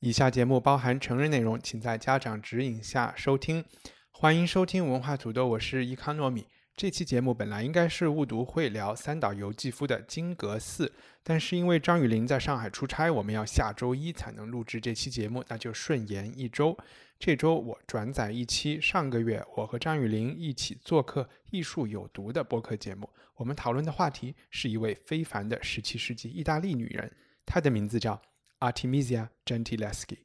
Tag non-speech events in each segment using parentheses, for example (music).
以下节目包含成人内容，请在家长指引下收听。欢迎收听文化土豆，我是伊康糯米。这期节目本来应该是误读会聊三岛由纪夫的《金阁寺》，但是因为张雨林在上海出差，我们要下周一才能录制这期节目，那就顺延一周。这周我转载一期上个月我和张雨林一起做客《艺术有毒》的播客节目，我们讨论的话题是一位非凡的17世纪意大利女人，她的名字叫 Artemisia Gentileschi。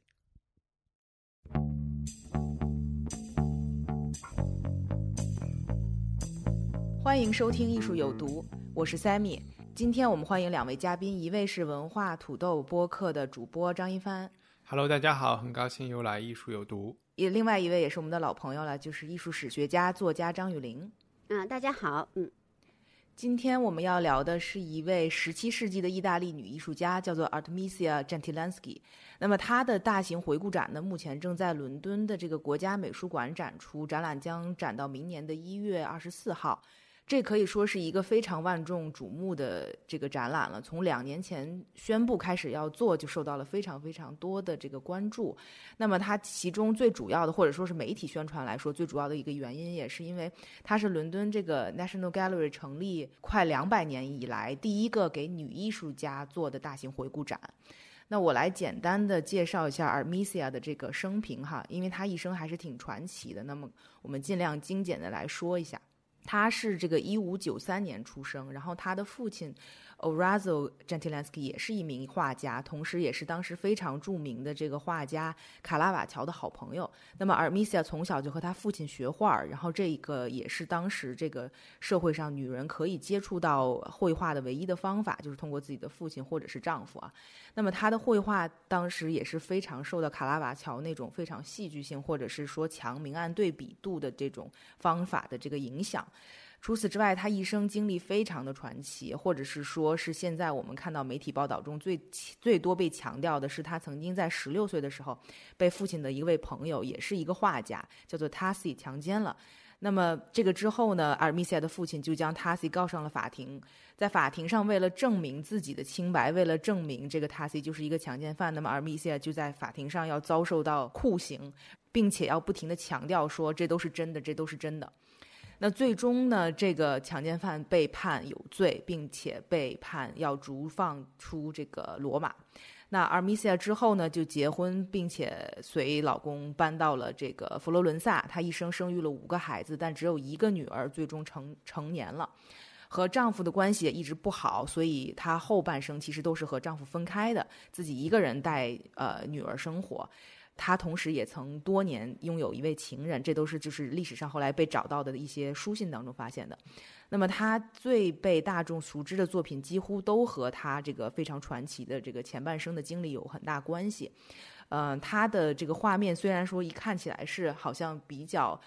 欢迎收听《艺术有毒》，我是 Sammy。今天我们欢迎两位嘉宾，一位是文化土豆播客的主播张一帆，Hello，大家好，很高兴又来《艺术有毒也另外一位也是我们的老朋友了，就是艺术史学家、作家张雨玲。嗯，大家好，嗯，今天我们要聊的是一位十七世纪的意大利女艺术家，叫做 Artemisia Gentileschi。那么她的大型回顾展呢，目前正在伦敦的这个国家美术馆展出，展览将展到明年的一月二十四号。这可以说是一个非常万众瞩目的这个展览了。从两年前宣布开始要做，就受到了非常非常多的这个关注。那么它其中最主要的，或者说是媒体宣传来说最主要的一个原因，也是因为它是伦敦这个 National Gallery 成立快两百年以来第一个给女艺术家做的大型回顾展。那我来简单的介绍一下 Artemisia 的这个生平哈，因为她一生还是挺传奇的。那么我们尽量精简的来说一下。他是这个一五九三年出生，然后他的父亲 o r a z o Gentileschi 也是一名画家，同时也是当时非常著名的这个画家卡拉瓦乔的好朋友。那么，Armisia 从小就和他父亲学画，然后这个也是当时这个社会上女人可以接触到绘画的唯一的方法，就是通过自己的父亲或者是丈夫啊。那么他的绘画当时也是非常受到卡拉瓦乔那种非常戏剧性或者是说强明暗对比度的这种方法的这个影响。除此之外，他一生经历非常的传奇，或者是说是现在我们看到媒体报道中最最多被强调的是，他曾经在十六岁的时候被父亲的一位朋友，也是一个画家，叫做 Tassi 强奸了。那么这个之后呢，阿尔米西亚的父亲就将 Tassi 告上了法庭。在法庭上，为了证明自己的清白，为了证明这个 Tassi 就是一个强奸犯，那么阿尔米西亚就在法庭上要遭受到酷刑，并且要不停的强调说这都是真的，这都是真的。那最终呢，这个强奸犯被判有罪，并且被判要逐放出这个罗马。那阿米西亚之后呢，就结婚，并且随老公搬到了这个佛罗伦萨。她一生生育了五个孩子，但只有一个女儿最终成成年了。和丈夫的关系也一直不好，所以她后半生其实都是和丈夫分开的，自己一个人带呃女儿生活。他同时也曾多年拥有一位情人，这都是就是历史上后来被找到的一些书信当中发现的。那么他最被大众熟知的作品，几乎都和他这个非常传奇的这个前半生的经历有很大关系。呃，他的这个画面虽然说一看起来是好像比较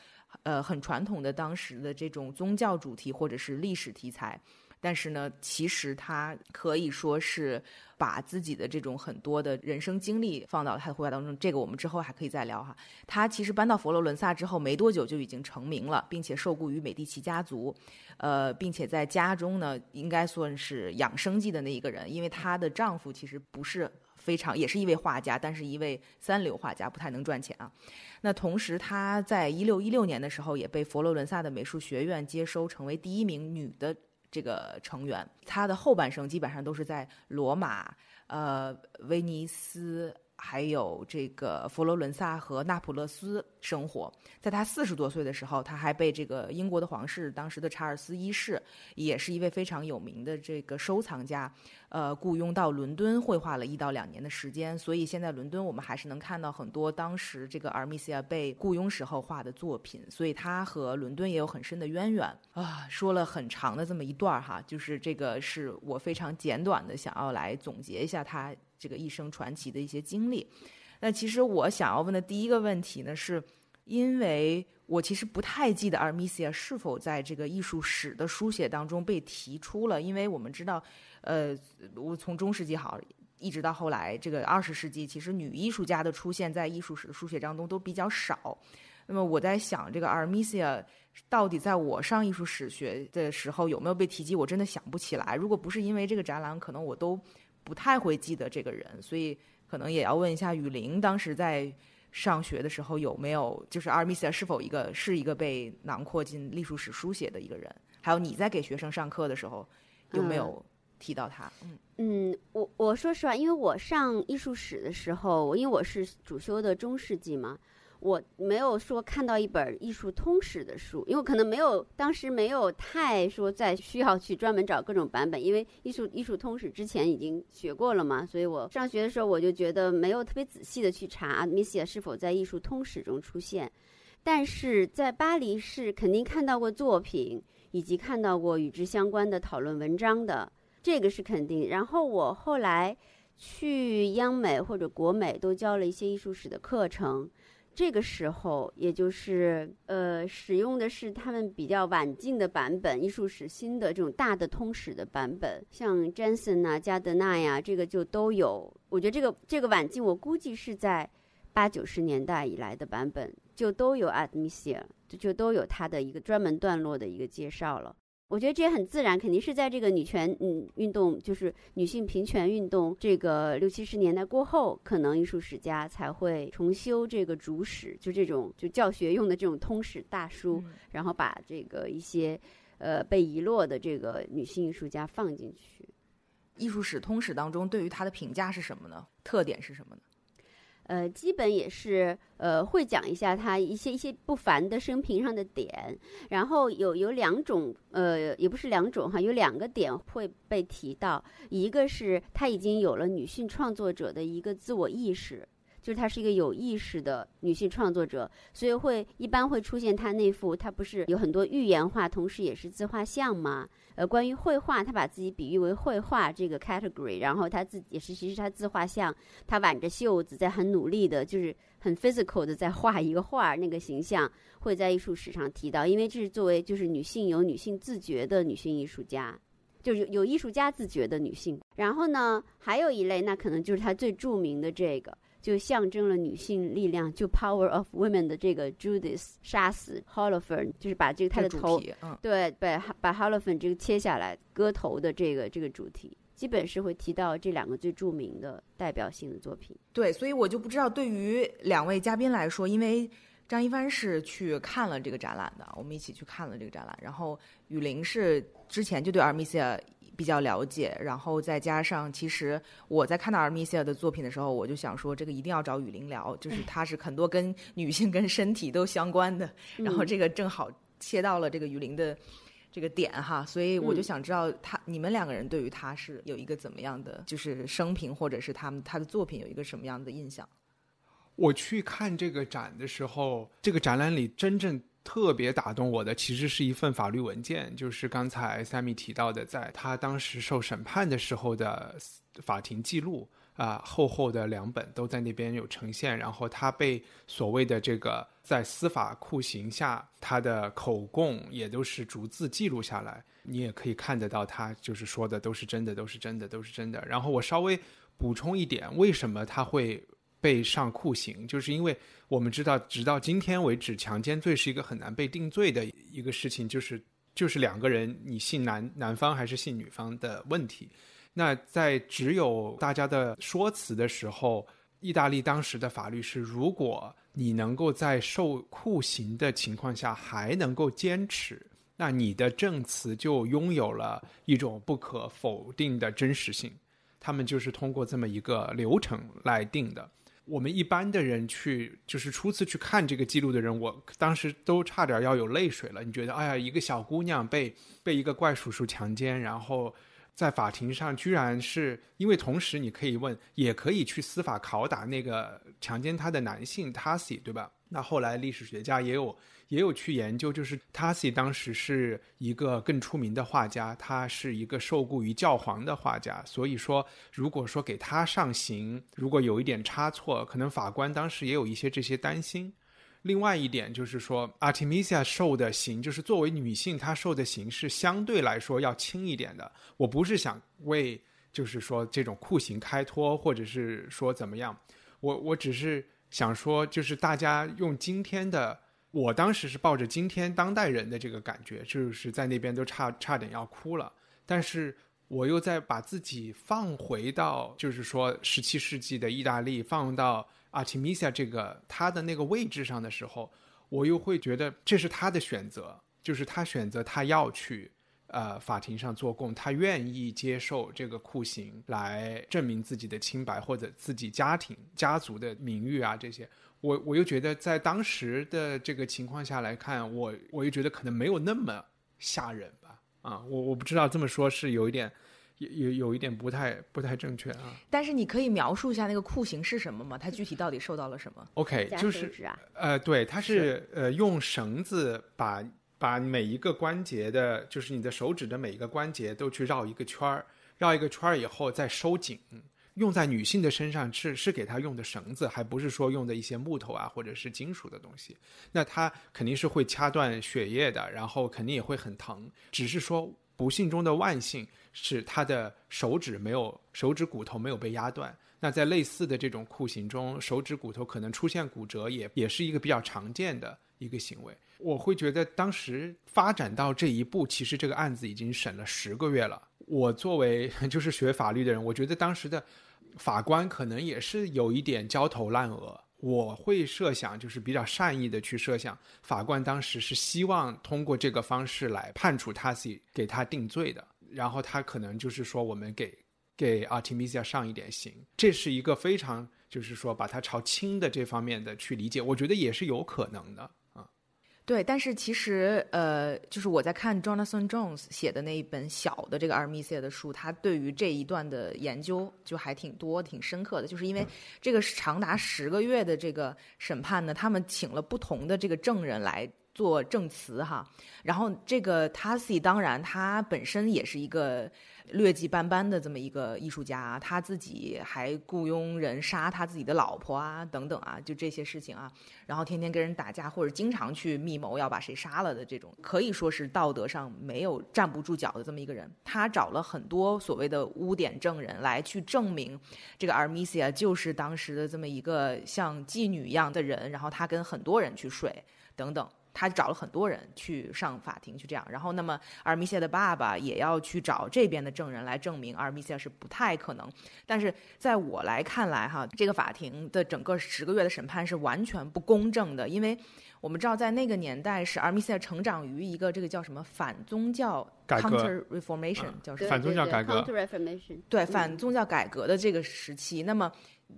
呃很传统的当时的这种宗教主题或者是历史题材。但是呢，其实他可以说是把自己的这种很多的人生经历放到他的绘画当中。这个我们之后还可以再聊哈。他其实搬到佛罗伦萨之后没多久就已经成名了，并且受雇于美第奇家族，呃，并且在家中呢应该算是养生计的那一个人，因为她的丈夫其实不是非常，也是一位画家，但是一位三流画家，不太能赚钱啊。那同时，她在一六一六年的时候也被佛罗伦萨的美术学院接收，成为第一名女的。这个成员，他的后半生基本上都是在罗马、呃威尼斯、还有这个佛罗伦萨和那不勒斯生活。在他四十多岁的时候，他还被这个英国的皇室当时的查尔斯一世，也是一位非常有名的这个收藏家，呃，雇佣到伦敦绘画了一到两年的时间。所以现在伦敦我们还是能看到很多当时这个阿尔米西亚被雇佣时候画的作品。所以他和伦敦也有很深的渊源啊。说了很长的这么一段哈，就是这个是我非常简短的想要来总结一下他这个一生传奇的一些经历。那其实我想要问的第一个问题呢是。因为我其实不太记得阿米西亚是否在这个艺术史的书写当中被提出了，因为我们知道，呃，我从中世纪好一直到后来这个二十世纪，其实女艺术家的出现在艺术史的书写当中都比较少。那么我在想，这个阿米西亚到底在我上艺术史学的时候有没有被提及？我真的想不起来。如果不是因为这个展览，可能我都不太会记得这个人。所以可能也要问一下雨林，当时在。上学的时候有没有就是阿尔米西亚是否一个是一个被囊括进艺术史书写的一个人？还有你在给学生上课的时候有没有提到他？嗯嗯，我我说实话，因为我上艺术史的时候，因为我是主修的中世纪嘛。我没有说看到一本艺术通史的书，因为可能没有当时没有太说在需要去专门找各种版本，因为艺术艺术通史之前已经学过了嘛，所以我上学的时候我就觉得没有特别仔细的去查米西亚是否在艺术通史中出现，但是在巴黎是肯定看到过作品，以及看到过与之相关的讨论文章的，这个是肯定。然后我后来去央美或者国美都教了一些艺术史的课程。这个时候，也就是呃，使用的是他们比较晚近的版本，艺术史新的这种大的通史的版本，像詹森呐、加德纳呀，这个就都有。我觉得这个这个晚近，我估计是在八九十年代以来的版本，就都有 Admisia，就就都有它的一个专门段落的一个介绍了。我觉得这也很自然，肯定是在这个女权嗯运动，就是女性平权运动这个六七十年代过后，可能艺术史家才会重修这个主史，就这种就教学用的这种通史大书，然后把这个一些呃被遗落的这个女性艺术家放进去。艺术史通史当中对于她的评价是什么呢？特点是什么呢？呃，基本也是呃，会讲一下他一些一些不凡的生平上的点，然后有有两种呃，也不是两种哈，有两个点会被提到，一个是他已经有了女性创作者的一个自我意识。就是她是一个有意识的女性创作者，所以会一般会出现她那幅，她不是有很多寓言画，同时也是自画像吗？呃，关于绘画，她把自己比喻为绘画这个 category，然后她自己也是，其实她自画像，她挽着袖子在很努力的，就是很 physical 的在画一个画儿，那个形象会在艺术史上提到，因为这是作为就是女性有女性自觉的女性艺术家，就是有艺术家自觉的女性。然后呢，还有一类，那可能就是她最著名的这个。就象征了女性力量，就 power of women 的这个 Judith 杀死 Holofen，就是把这个他的头，对，把把 Holofen 这个切下来割头的这个这个主题，基本是会提到这两个最著名的代表性的作品。对，所以我就不知道对于两位嘉宾来说，因为张一帆是去看了这个展览的，我们一起去看了这个展览，然后雨林是之前就对 Armisia。比较了解，然后再加上，其实我在看到阿米西亚的作品的时候，我就想说，这个一定要找雨林聊，就是他是很多跟 (laughs) 女性跟身体都相关的，然后这个正好切到了这个雨林的这个点哈，所以我就想知道他你们两个人对于他是有一个怎么样的就是生平，或者是他们他的作品有一个什么样的印象？我去看这个展的时候，这个展览里真正。特别打动我的其实是一份法律文件，就是刚才 Sammy 提到的，在他当时受审判的时候的法庭记录啊，厚厚的两本都在那边有呈现。然后他被所谓的这个在司法酷刑下，他的口供也都是逐字记录下来，你也可以看得到他就是说的都是真的，都是真的，都是真的。然后我稍微补充一点，为什么他会？被上酷刑，就是因为我们知道，直到今天为止，强奸罪是一个很难被定罪的一个事情，就是就是两个人，你信男男方还是信女方的问题。那在只有大家的说辞的时候，意大利当时的法律是，如果你能够在受酷刑的情况下还能够坚持，那你的证词就拥有了一种不可否定的真实性。他们就是通过这么一个流程来定的。我们一般的人去，就是初次去看这个记录的人，我当时都差点要有泪水了。你觉得，哎呀，一个小姑娘被被一个怪叔叔强奸，然后在法庭上居然是因为同时你可以问，也可以去司法拷打那个强奸她的男性 Tasi，对吧？那后来历史学家也有。也有去研究，就是 Tassi 当时是一个更出名的画家，他是一个受雇于教皇的画家，所以说如果说给他上刑，如果有一点差错，可能法官当时也有一些这些担心。另外一点就是说，Artemisia 受的刑，就是作为女性她受的刑是相对来说要轻一点的。我不是想为就是说这种酷刑开脱，或者是说怎么样，我我只是想说，就是大家用今天的。我当时是抱着今天当代人的这个感觉，就是在那边都差差点要哭了。但是我又在把自己放回到，就是说十七世纪的意大利，放到阿提米亚这个他的那个位置上的时候，我又会觉得这是他的选择，就是他选择他要去呃法庭上做供，他愿意接受这个酷刑来证明自己的清白或者自己家庭家族的名誉啊这些。我我又觉得，在当时的这个情况下来看，我我又觉得可能没有那么吓人吧。啊，我我不知道这么说是有一点，有有有一点不太不太正确啊。但是你可以描述一下那个酷刑是什么吗？它具体到底受到了什么？OK，就是呃，对，它是呃用绳子把把每一个关节的，就是你的手指的每一个关节都去绕一个圈儿，绕一个圈儿以后再收紧。用在女性的身上是是给她用的绳子，还不是说用的一些木头啊或者是金属的东西。那她肯定是会掐断血液的，然后肯定也会很疼。只是说不幸中的万幸是她的手指没有手指骨头没有被压断。那在类似的这种酷刑中，手指骨头可能出现骨折也也是一个比较常见的一个行为。我会觉得当时发展到这一步，其实这个案子已经审了十个月了。我作为 (laughs) 就是学法律的人，我觉得当时的。法官可能也是有一点焦头烂额，我会设想，就是比较善意的去设想，法官当时是希望通过这个方式来判处 Tassi 给他定罪的，然后他可能就是说我们给给 Artemisia 上一点刑，这是一个非常就是说把它朝轻的这方面的去理解，我觉得也是有可能的。对，但是其实，呃，就是我在看 Jonathan Jones 写的那一本小的这个 Armisia 的书，他对于这一段的研究就还挺多、挺深刻的。就是因为这个长达十个月的这个审判呢，他们请了不同的这个证人来做证词哈。然后这个 Tassi 当然他本身也是一个。劣迹斑斑的这么一个艺术家，他自己还雇佣人杀他自己的老婆啊，等等啊，就这些事情啊，然后天天跟人打架，或者经常去密谋要把谁杀了的这种，可以说是道德上没有站不住脚的这么一个人。他找了很多所谓的污点证人来去证明，这个 Armisia 就是当时的这么一个像妓女一样的人，然后他跟很多人去睡，等等。他找了很多人去上法庭去这样，然后那么阿尔米西亚的爸爸也要去找这边的证人来证明阿尔米西亚是不太可能。但是在我来看来哈，这个法庭的整个十个月的审判是完全不公正的，因为我们知道在那个年代是阿尔米西亚成长于一个这个叫什么反宗教 （counter reformation） 叫什么？反宗教改革。对反宗教改革的这个时期，那么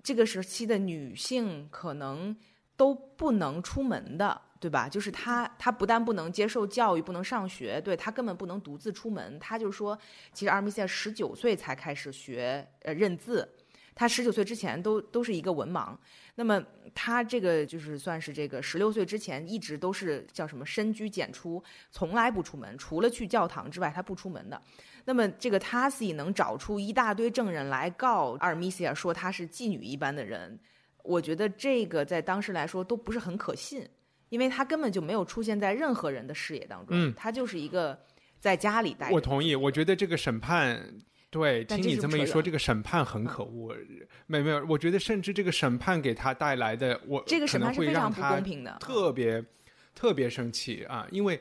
这个时期的女性可能都不能出门的。对吧？就是他，他不但不能接受教育，不能上学，对他根本不能独自出门。他就说，其实阿米西亚十九岁才开始学呃认字，他十九岁之前都都是一个文盲。那么他这个就是算是这个十六岁之前一直都是叫什么深居简出，从来不出门，除了去教堂之外他不出门的。那么这个 Tassi 能找出一大堆证人来告阿尔米西亚说她是妓女一般的人，我觉得这个在当时来说都不是很可信。因为他根本就没有出现在任何人的视野当中，嗯，他就是一个在家里待。我同意，我觉得这个审判，对，听你这么一说，这个审判很可恶。没没有，我觉得甚至这个审判给他带来的，我这个审判是非常不公平的，特别特别生气啊！因为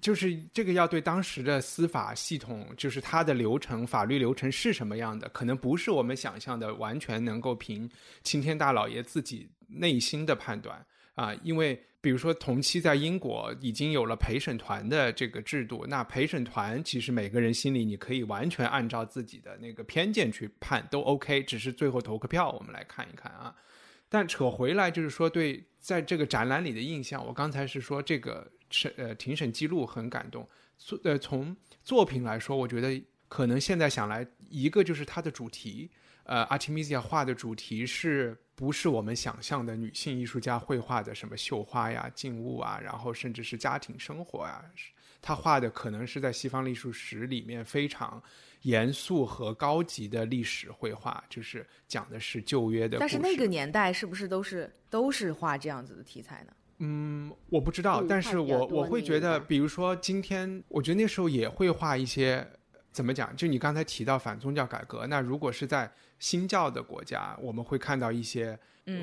就是这个要对当时的司法系统，就是它的流程、法律流程是什么样的，可能不是我们想象的完全能够凭青天大老爷自己内心的判断啊，因为。比如说，同期在英国已经有了陪审团的这个制度，那陪审团其实每个人心里你可以完全按照自己的那个偏见去判都 OK，只是最后投个票，我们来看一看啊。但扯回来就是说，对在这个展览里的印象，我刚才是说这个审呃庭审记录很感动。作呃从作品来说，我觉得可能现在想来，一个就是它的主题，呃，Artemisia 画的主题是不是我们想象的女性艺术家绘画的什么绣花呀、静物啊，然后甚至是家庭生活啊，她画的可能是在西方艺术史里面非常。严肃和高级的历史绘画，就是讲的是旧约的。但是那个年代是不是都是都是画这样子的题材呢？嗯，我不知道，但是我我会觉得，比如说今天，我觉得那时候也会画一些，怎么讲？就你刚才提到反宗教改革，那如果是在新教的国家，我们会看到一些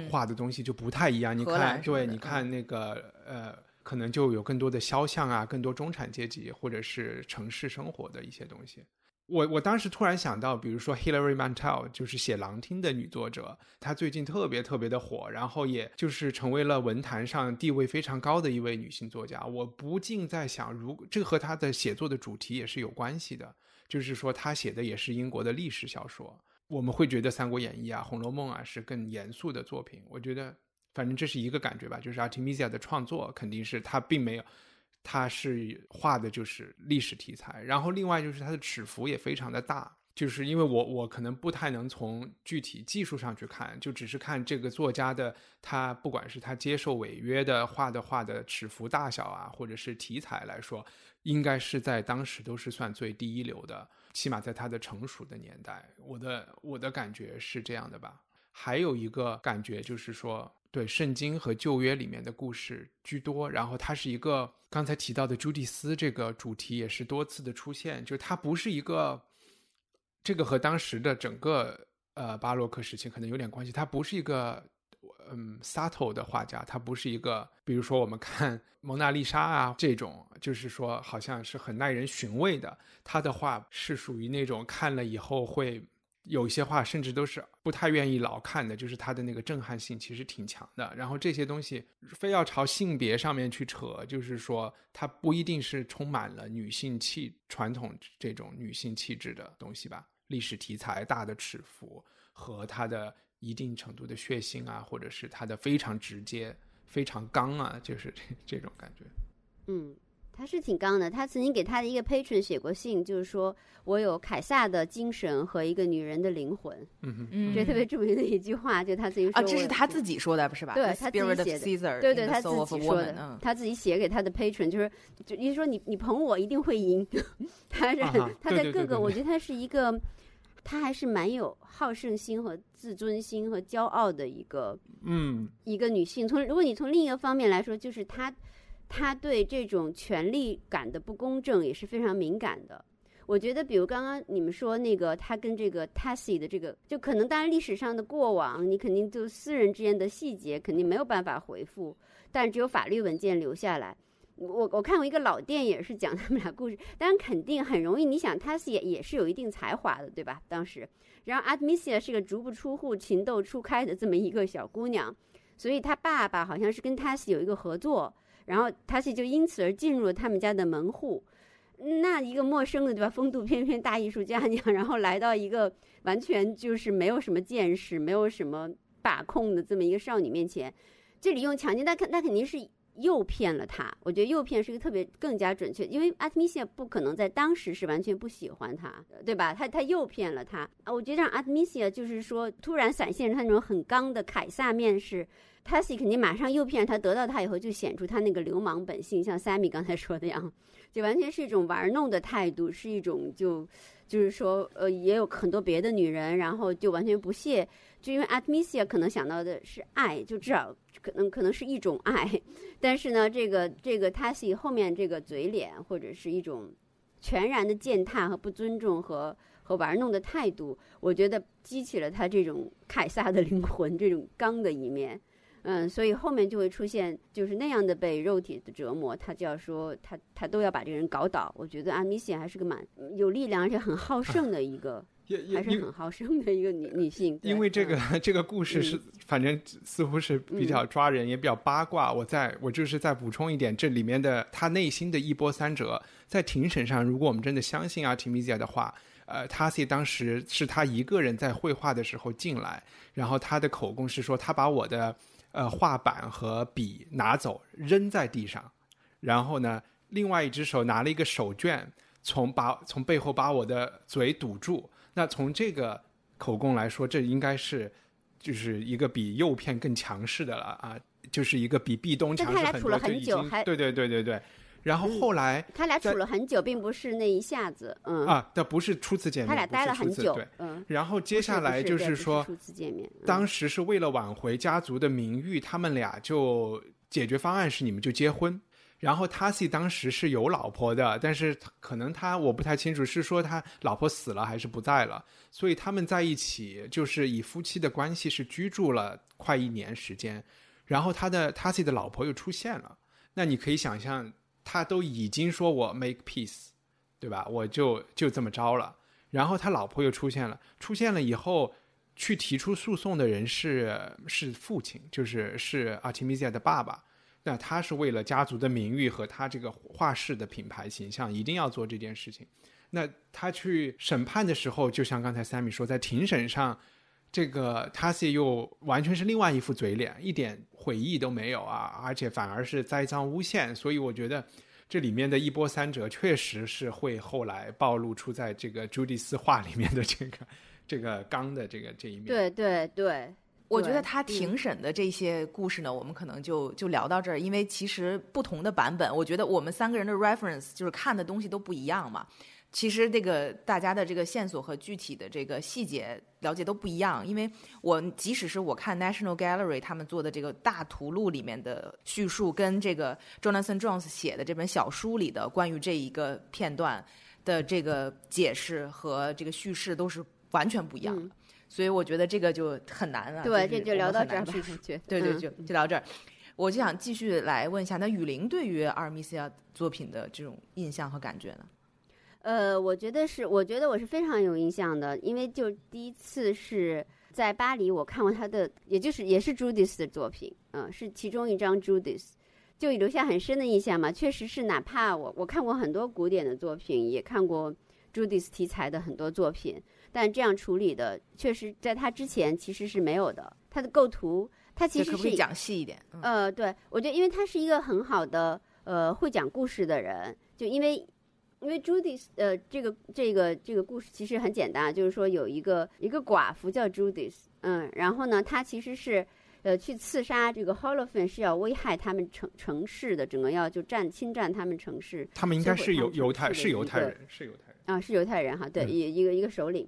画的东西就不太一样。你看，对，你看那个呃，可能就有更多的肖像啊，更多中产阶级或者是城市生活的一些东西。我我当时突然想到，比如说 Hilary Mantel，就是写《狼厅》的女作者，她最近特别特别的火，然后也就是成为了文坛上地位非常高的一位女性作家。我不禁在想，如这和她的写作的主题也是有关系的，就是说她写的也是英国的历史小说。我们会觉得《三国演义》啊，《红楼梦》啊是更严肃的作品。我觉得，反正这是一个感觉吧，就是 Artemisia 的创作肯定是她并没有。他是画的就是历史题材，然后另外就是它的尺幅也非常的大，就是因为我我可能不太能从具体技术上去看，就只是看这个作家的他不管是他接受违约的画的画的尺幅大小啊，或者是题材来说，应该是在当时都是算最第一流的，起码在他的成熟的年代，我的我的感觉是这样的吧。还有一个感觉就是说。对圣经和旧约里面的故事居多，然后它是一个刚才提到的朱蒂斯这个主题也是多次的出现，就它不是一个，这个和当时的整个呃巴洛克时期可能有点关系，它不是一个嗯 subtle 的画家，他不是一个，比如说我们看蒙娜丽莎啊这种，就是说好像是很耐人寻味的，他的画是属于那种看了以后会。有些画甚至都是不太愿意老看的，就是他的那个震撼性其实挺强的。然后这些东西非要朝性别上面去扯，就是说它不一定是充满了女性气传统这种女性气质的东西吧。历史题材、大的尺幅和它的一定程度的血腥啊，或者是他的非常直接、非常刚啊，就是这这种感觉。嗯。他是挺刚的，他曾经给他的一个 patron 写过信，就是说我有凯撒的精神和一个女人的灵魂，嗯嗯，这特别著名的一句话，就他自己说啊，这是他自己说的，不是吧？对他自己写的，对对，他自己说的，他自己写给他的 patron，就是就说你你捧我一定会赢，(laughs) 他是他在各个，我觉得他是一个，他还是蛮有好胜心和自尊心和骄傲的一个，嗯，一个女性。从如果你从另一个方面来说，就是她，她对这种权力感的不公正也是非常敏感的。我觉得，比如刚刚你们说那个，他跟这个 Tassie 的这个，就可能当然历史上的过往，你肯定就私人之间的细节肯定没有办法回复，但只有法律文件留下来。我我看过一个老电影是讲他们俩故事，当然肯定很容易。你想他是也也是有一定才华的，对吧？当时，然后 Admisia 是个足不出户、情窦初开的这么一个小姑娘，所以她爸爸好像是跟她是有一个合作。然后他是就因此而进入了他们家的门户，那一个陌生的对吧，风度翩翩大艺术家娘，(laughs) 然后来到一个完全就是没有什么见识、没有什么把控的这么一个少女面前，这里用强奸，那肯那肯定是诱骗了他。我觉得诱骗是一个特别更加准确，因为阿特米西亚不可能在当时是完全不喜欢他，对吧？他他诱骗了他啊！我觉得让阿特米西亚就是说突然闪现他那种很刚的凯撒面是。t a s s i 肯定马上诱骗他，得到他以后就显出他那个流氓本性，像 Sammy 刚才说的样，就完全是一种玩弄的态度，是一种就就是说，呃，也有很多别的女人，然后就完全不屑，就因为 Admisia 可能想到的是爱，就至少可能可能是一种爱，但是呢，这个这个 Tasi 后面这个嘴脸或者是一种全然的践踏和不尊重和和玩弄的态度，我觉得激起了他这种凯撒的灵魂，这种刚的一面。嗯，所以后面就会出现就是那样的被肉体的折磨，他就要说他他都要把这个人搞倒。我觉得阿米西还是个蛮有力量而且很好胜的一个还是因很好胜的一个女女性。因为这个、嗯这个故事是，反正似乎是比较抓人，也比较八卦。我再我就是再补充一点，这里面的他内心的一波三折，在庭审上，如果我们真的相信 Artemisia 的话，呃 a s i 当时是他一个人在绘画的时候进来，然后他的口供是说，他把我的呃画板和笔拿走，扔在地上，然后呢，另外一只手拿了一个手绢，从把从背后把我的嘴堵住。那从这个口供来说，这应该是就是一个比诱骗更强势的了啊，就是一个比壁咚强势很多，但他俩处了就已经很久还对对对对对。然后嗯后来、他俩处了很久，并不是那一下子，嗯，啊，这不是初次见面，他俩待了很久对，，嗯。然后接下来就对不说，初次见面，嗯当时是为了挽回家族的名誉，他们俩就解决方案是你们就结婚。然后 Tasi 当时是有老婆的，但是可能他我不太清楚，是说他老婆死了还是不在了，所以他们在一起就是以夫妻的关系是居住了快一年时间。然后他的 Tasi 的老婆又出现了，那你可以想象，他都已经说我 make peace，对吧？我就就这么着了。然后他老婆又出现了，出现了以后，去提出诉讼的人是是父亲，就是是 Artemisia 的爸爸。那他是为了家族的名誉和他这个画室的品牌形象，一定要做这件事情。那他去审判的时候，就像刚才 Sammy 说，在庭审上，这个 Tassi 又完全是另外一副嘴脸，一点悔意都没有啊，而且反而是栽赃诬陷。所以我觉得这里面的一波三折，确实是会后来暴露出在这个朱迪斯画里面的这个这个刚的这个这一面。对对，对我觉得他嗯庭审的这些故事呢，我们可能就就聊到这儿，因为其实不同的版本，我觉得我们三个人的 reference 就是看的东西都不一样嘛。其实这个大家的这个线索和具体的这个细节了解都不一样，因为我即使是我看 National Gallery 他们做的这个大图录里面的叙述，跟这个 Jonathan Jones 写的这本小书里的关于这一个片段的这个解释和这个叙事都是完全不一样的。嗯所以我觉得这个就很难了。对，这就聊到这儿吧去。(laughs) 去对对，嗯就就聊这儿。我就想继续来问一下，那雨林对于阿尔米西亚作品的这种印象和感觉呢？呃，我觉得是，我觉得我是非常有印象的，因为就第一次是在巴黎，我看过他的，也就是也是 Judith 的作品，嗯、是其中一张 Judith，就留下很深的印象嘛。确实是，哪怕我我看过很多古典的作品，也看过 Judith 题材的很多作品，但这样处理的，确实在他之前其实是没有的。他的构图，他其实是可不可以讲细一点？嗯呃，对，我觉得因为他是一个很好的呃会讲故事的人，就因为因为 Judy 呃这个这个这个故事其实很简单，就是说有一个一个寡妇叫 Judy，嗯，然后呢，她其实是呃去刺杀这个 Holophane 是要危害他们城城市的，整个要就占侵占他们城市他们应该是犹犹太是犹太人是犹太人。啊，是犹太人哈，对，嗯一一个一个首领，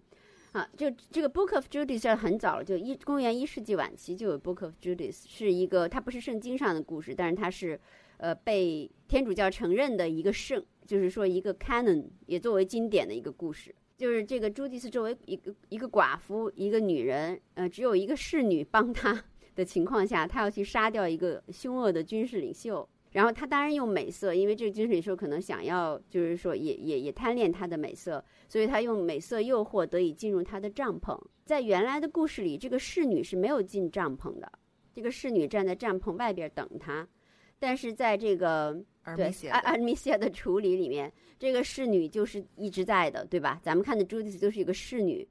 啊，就这个 Book of Judith 是很早了，就一公元一世纪晚期就有 Book of Judith，是一个它不是圣经上的故事，但是它是呃被天主教承认的一个圣，就是说一个 canon 也作为经典的一个故事。就是这个朱迪斯作为一个一个寡妇，一个女人，呃，只有一个侍女帮她的情况下，她要去杀掉一个凶恶的军事领袖。然后他当然用美色，因为这个精神领袖可能想要，就是说也也也贪恋他的美色，所以他用美色诱惑得以进入他的帐篷。在原来的故事里，这个侍女是没有进帐篷的，这个侍女站在帐篷外边等他。但是在这个对阿阿尔米西亚的处理里面，这个侍女就是一直在的，对吧？咱们看的朱迪斯就是一个侍女，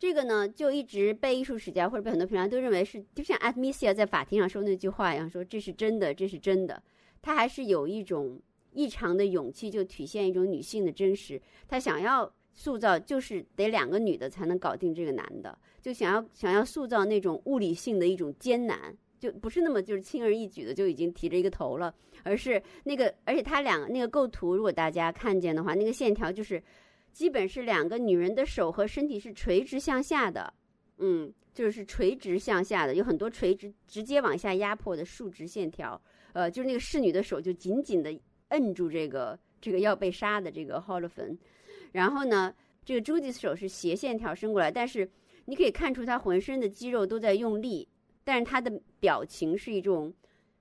这个呢就一直被艺术史家或者被很多评论家都认为是，就像安米西亚在法庭上说那句话一样，说这是真的，这是真的。她还是有一种异常的勇气，就体现一种女性的真实。她想要塑造，就是得两个女的才能搞定这个男的，就想要想要塑造那种物理性的一种艰难。就不是那么就是轻而易举的就已经提着一个头了，而是那个，而且他两个那个构图，如果大家看见的话，那个线条就是基本是两个女人的手和身体是垂直向下的，嗯，就是垂直向下的，有很多垂直直接往下压迫的竖直线条，呃，就是那个侍女的手就紧紧的摁住这个这个要被杀的这个 Holophane，然后呢，这个朱迪斯手是斜线条伸过来，但是你可以看出他浑身的肌肉都在用力。但是他的表情是一种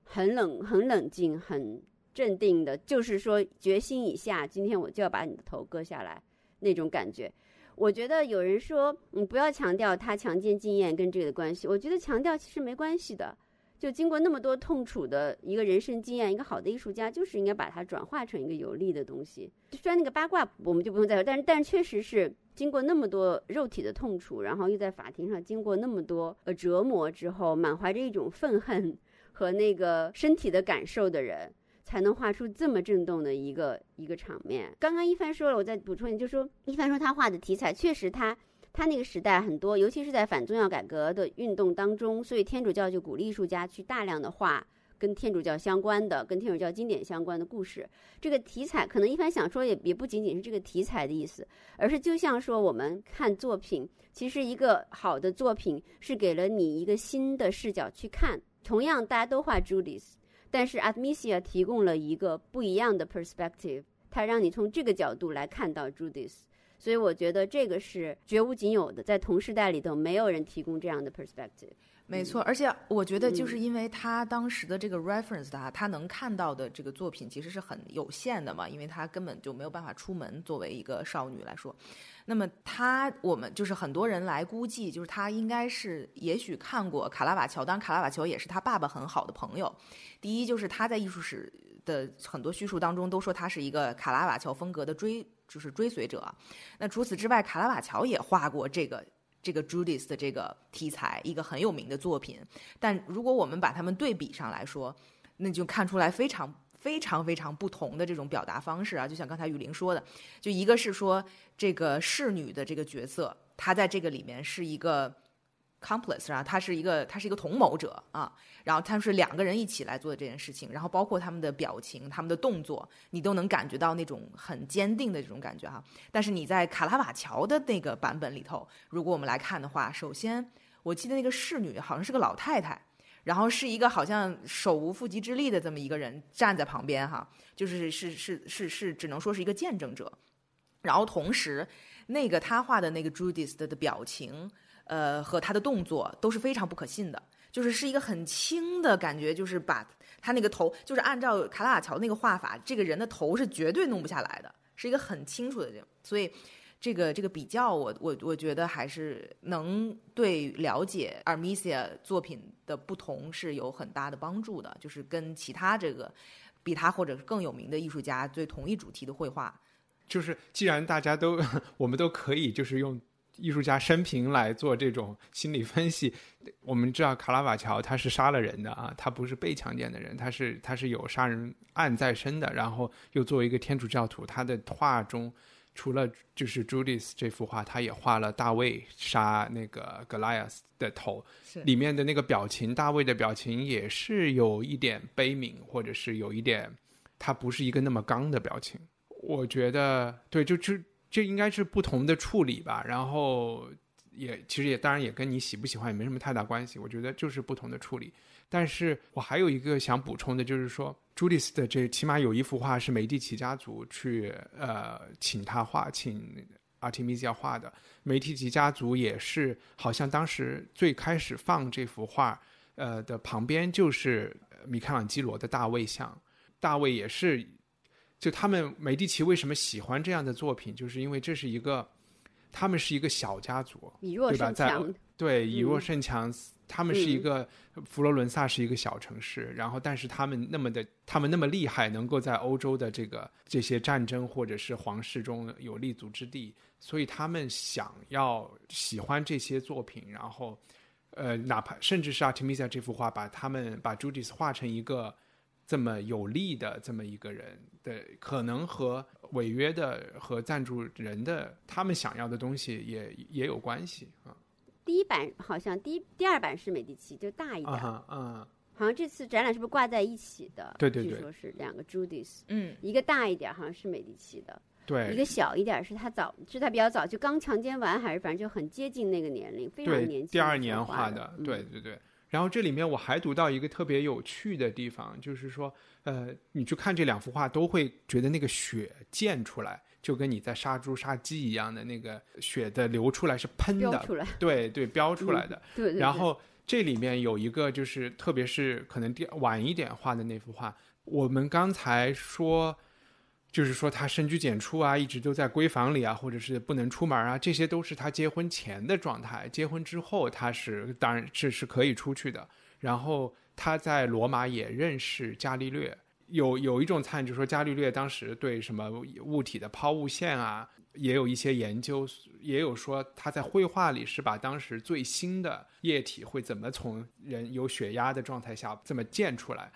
很冷、很冷静、很镇定的，就是说决心已下，今天我就要把你的头割下来那种感觉。我觉得有人说你不要强调他强奸经验跟这个的关系，我觉得强调其实没关系的。就经过那么多痛楚的一个人生经验，一个好的艺术家就是应该把它转化成一个有利的东西。虽然那个八卦我们就不用再说，但是但确实是经过那么多肉体的痛楚，然后又在法庭上经过那么多呃折磨之后，满怀着一种愤恨和那个身体的感受的人，才能画出这么震动的一个一个场面。刚刚一帆说了，我再补充一句，就说一帆说他画的题材确实他。他那个时代很多，尤其是在反宗教改革的运动当中，所以天主教就鼓励艺术家去大量的画跟天主教相关的、跟天主教经典相关的故事。这个题材可能一般想说也也不仅仅是这个题材的意思，而是就像说我们看作品，其实一个好的作品是给了你一个新的视角去看。同样大家都画 Judith，但是 Admisia 提供了一个不一样的 perspective，它让你从这个角度来看到 Judith。所以我觉得这个是绝无仅有的，在同时代里头没有人提供这样的 perspective。没错，而且我觉得就是因为他当时的这个 reference 他他能看到的这个作品其实是很有限的嘛，因为他根本就没有办法出门，作为一个少女来说。那么他我们就是很多人来估计，就是他应该是也许看过卡拉瓦乔，当然卡拉瓦乔也是他爸爸很好的朋友。第一就是他在艺术史的很多叙述当中都说他是一个卡拉瓦乔风格的追。就是追随者，那除此之外，卡拉瓦乔也画过这个这个 Judith 的这个题材，一个很有名的作品。但如果我们把它们对比上来说，那就看出来非常非常非常不同的这种表达方式啊！就像刚才雨林说的，就一个是说这个侍女的这个角色，她在这个里面是一个。Complex 啊，他是一个，他是一个同谋者啊，然后他们是两个人一起来做的这件事情，然后包括他们的表情、他们的动作，你都能感觉到那种很坚定的这种感觉哈。但是你在卡拉瓦乔的那个版本里头，如果我们来看的话，首先我记得那个侍女好像是个老太太，然后是一个好像手无缚鸡之力的这么一个人站在旁边哈，就是是是是是，只能说是一个见证者。然后同时，那个他画的那个 Judith 的表情。呃，和他的动作都是非常不可信的，就是是一个很轻的感觉，就是把他那个头，就是按照卡拉瓦乔那个画法，这个人的头是绝对弄不下来的，是一个很清楚的这。所以，这个这个比较，我我我觉得还是能对了解 Armisia 作品的不同是有很大的帮助的，就是跟其他这个比他或者是更有名的艺术家对同一主题的绘画，就是既然大家都 (laughs) 我们都可以就是用。艺术家生平来做这种心理分析，(laughs) 我们知道卡拉瓦乔他是杀了人的啊，他不是被强奸的人，他是他是有杀人案在身的，然后又作为一个天主教徒，他的画中除了就是朱迪斯这幅画，他也画了大卫杀那个格莱亚斯的头，里面的那个表情，大卫的表情也是有一点悲悯，或者是有一点，他不是一个那么刚的表情，我觉得对，就就。这应该是不同的处理吧，然后也其实也当然也跟你喜不喜欢也没什么太大关系。我觉得就是不同的处理。但是我还有一个想补充的，就是说朱丽斯的这起码有一幅画是美第奇家族去呃请他画，请阿提米西亚画的。美第奇家族也是好像当时最开始放这幅画呃的旁边就是米开朗基罗的大卫像，大卫也是。就他们美第奇为什么喜欢这样的作品，就是因为这是一个，他们是一个小家族，对吧？在对以弱胜强，他们是一个佛罗伦萨是一个小城市，然后但是他们那么的，他们那么厉害，能够在欧洲的这个这些战争或者是皇室中有立足之地，所以他们想要喜欢这些作品，然后呃，哪怕甚至是阿提米亚这幅画，把他们把朱迪斯画成一个。这么有利的这么一个人的，可能和违约的和赞助人的他们想要的东西也也有关系啊。第一版好像第一、第二版是美第奇，就大一点。嗯，好像这次展览是不是挂在一起的？对对对，据说是两个 Judith，嗯，一个大一点好像是美第奇的，对，一个小一点是他早是他比较早就刚强奸完，还是反正就很接近那个年龄，非常年轻。第二年画的，对对对。然后这里面我还读到一个特别有趣的地方，就是说，呃，你去看这两幅画，都会觉得那个血溅出来，就跟你在杀猪杀鸡一样的那个血的流出来是喷的，对对，标出来的。对对。然后这里面有一个，就是特别是可能第晚一点画的那幅画，我们刚才说，就是说他深居简出啊，一直都在闺房里啊，或者是不能出门啊，这些都是他结婚前的状态。结婚之后，他是当然这是可以出去的。然后他在罗马也认识伽利略，有有一种猜，就是说伽利略当时对什么物体的抛物线啊，也有一些研究，也有说他在绘画里是把当时最新的液体会怎么从人有血压的状态下这么溅出来。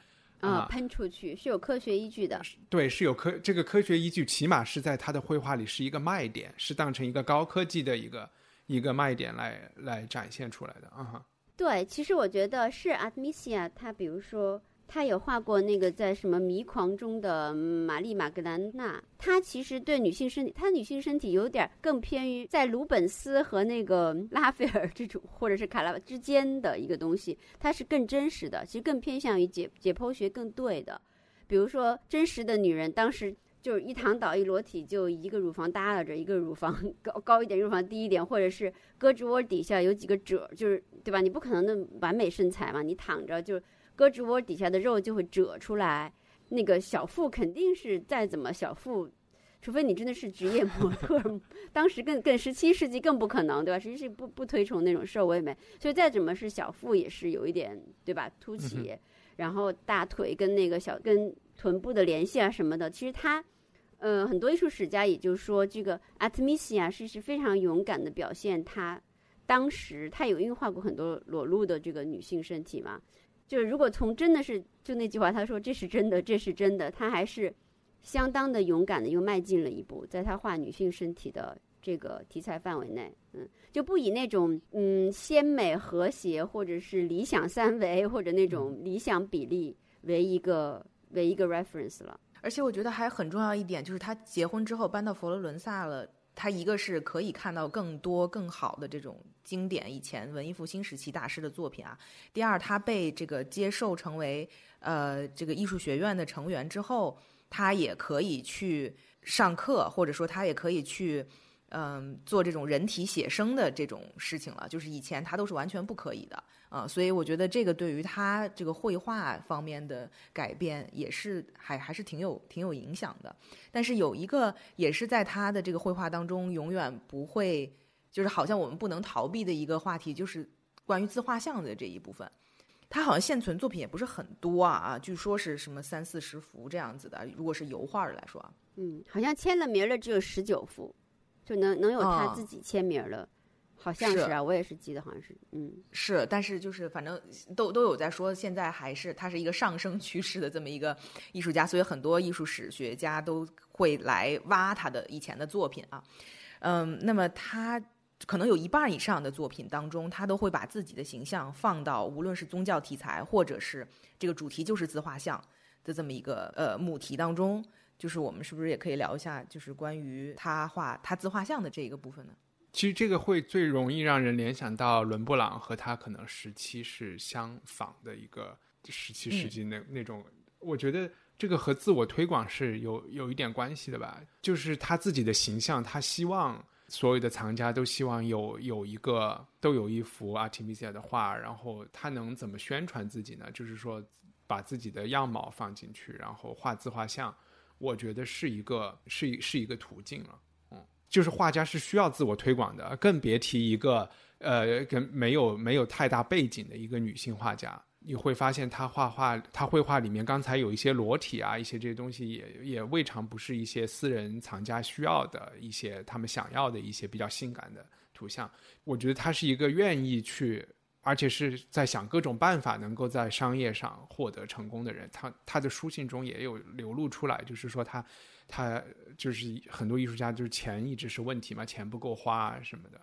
啊，喷出去是有科学依据的。对，是有科这个科学依据，起码是在他的绘画里是一个卖点，是当成一个高科技的一个一个卖点来来展现出来的啊。对，其实我觉得是 Admisia，他比如说。他有画过那个在什么迷狂中的玛丽玛格兰娜，他其实对女性身体，他女性身体有点更偏于在鲁本斯和那个拉斐尔这种，或者是卡拉之间的一个东西，它是更真实的，其实更偏向于解解剖学更对的。比如说真实的女人，当时就是一躺倒一裸体，就一个乳房耷拉着，一个乳房 (laughs) 高高一点，乳房低一点，或者是胳肢窝底下有几个褶，就是对吧？你不可能的完美身材嘛，你躺着就。胳肢窝底下的肉就会褶出来，那个小腹肯定是再怎么小腹，除非你真的是职业模特，当时更更十七世纪更不可能，对吧？实际是不不推崇那种瘦微美，所以再怎么是小腹也是有一点，对吧？凸起，然后大腿跟那个小跟臀部的联系啊什么的，其实他，呃，很多艺术史家也就说，这个 Artemisia 是是非常勇敢的表现，他当时他有因为画过很多裸露的这个女性身体嘛。就是如果从真的是就那句话，他说这是真的，这是真的，他还是相当的勇敢的，又迈进了一步，在他画女性身体的这个题材范围内，嗯，就不以那种嗯鲜美和谐或者是理想三维或者那种理想比例为一个为一个 reference 了。而且我觉得还很重要一点就是他结婚之后搬到佛罗伦萨了。他一个是可以看到更多更好的这种经典以前文艺复兴时期大师的作品啊。第二，他被这个接受成为呃这个艺术学院的成员之后，他也可以去上课，或者说他也可以去。嗯，做这种人体写生的这种事情了，就是以前他都是完全不可以的啊，所以我觉得这个对于他这个绘画方面的改变也是还还是挺有挺有影响的。但是有一个也是在他的这个绘画当中永远不会，就是好像我们不能逃避的一个话题，就是关于自画像的这一部分。他好像现存作品也不是很多啊啊，据说是什么三四十幅这样子的，如果是油画来说啊，嗯，好像签了名的只有十九幅。就能能有他自己签名了，好像是。啊，我也是记得好像是，嗯，是，但是就是反正都都有在说，现在还是他是一个上升趋势的这么一个艺术家，所以很多艺术史学家都会来挖他的以前的作品啊，嗯，那么他可能有一半以上的作品当中，他都会把自己的形象放到无论是宗教题材或者是这个主题就是自画像的这么一个呃母题当中。就是我们是不是也可以聊一下，就是关于他画他自画像的这一个部分呢？其实这个会最容易让人联想到伦勃朗和他可能时期是相仿的一个十七世纪那那种。我觉得这个和自我推广是有有一点关系的吧。就是他自己的形象，他希望所有的藏家都希望有有一个都有一幅阿提米西亚的画，然后他能怎么宣传自己呢？就是说把自己的样貌放进去，然后画自画像。我觉得是一个是是一个途径了，嗯，就是画家是需要自我推广的，更别提一个呃跟没有没有太大背景的一个女性画家。你会发现她画画，她绘画里面刚才有一些裸体啊，一些这些东西也也未尝不是一些私人藏家需要的一些他们想要的一些比较性感的图像。我觉得她是一个愿意去。而且是在想各种办法能够在商业上获得成功的人，他他的书信中也有流露出来，就是说他他就是很多艺术家就是钱一直是问题嘛，钱不够花啊什么的，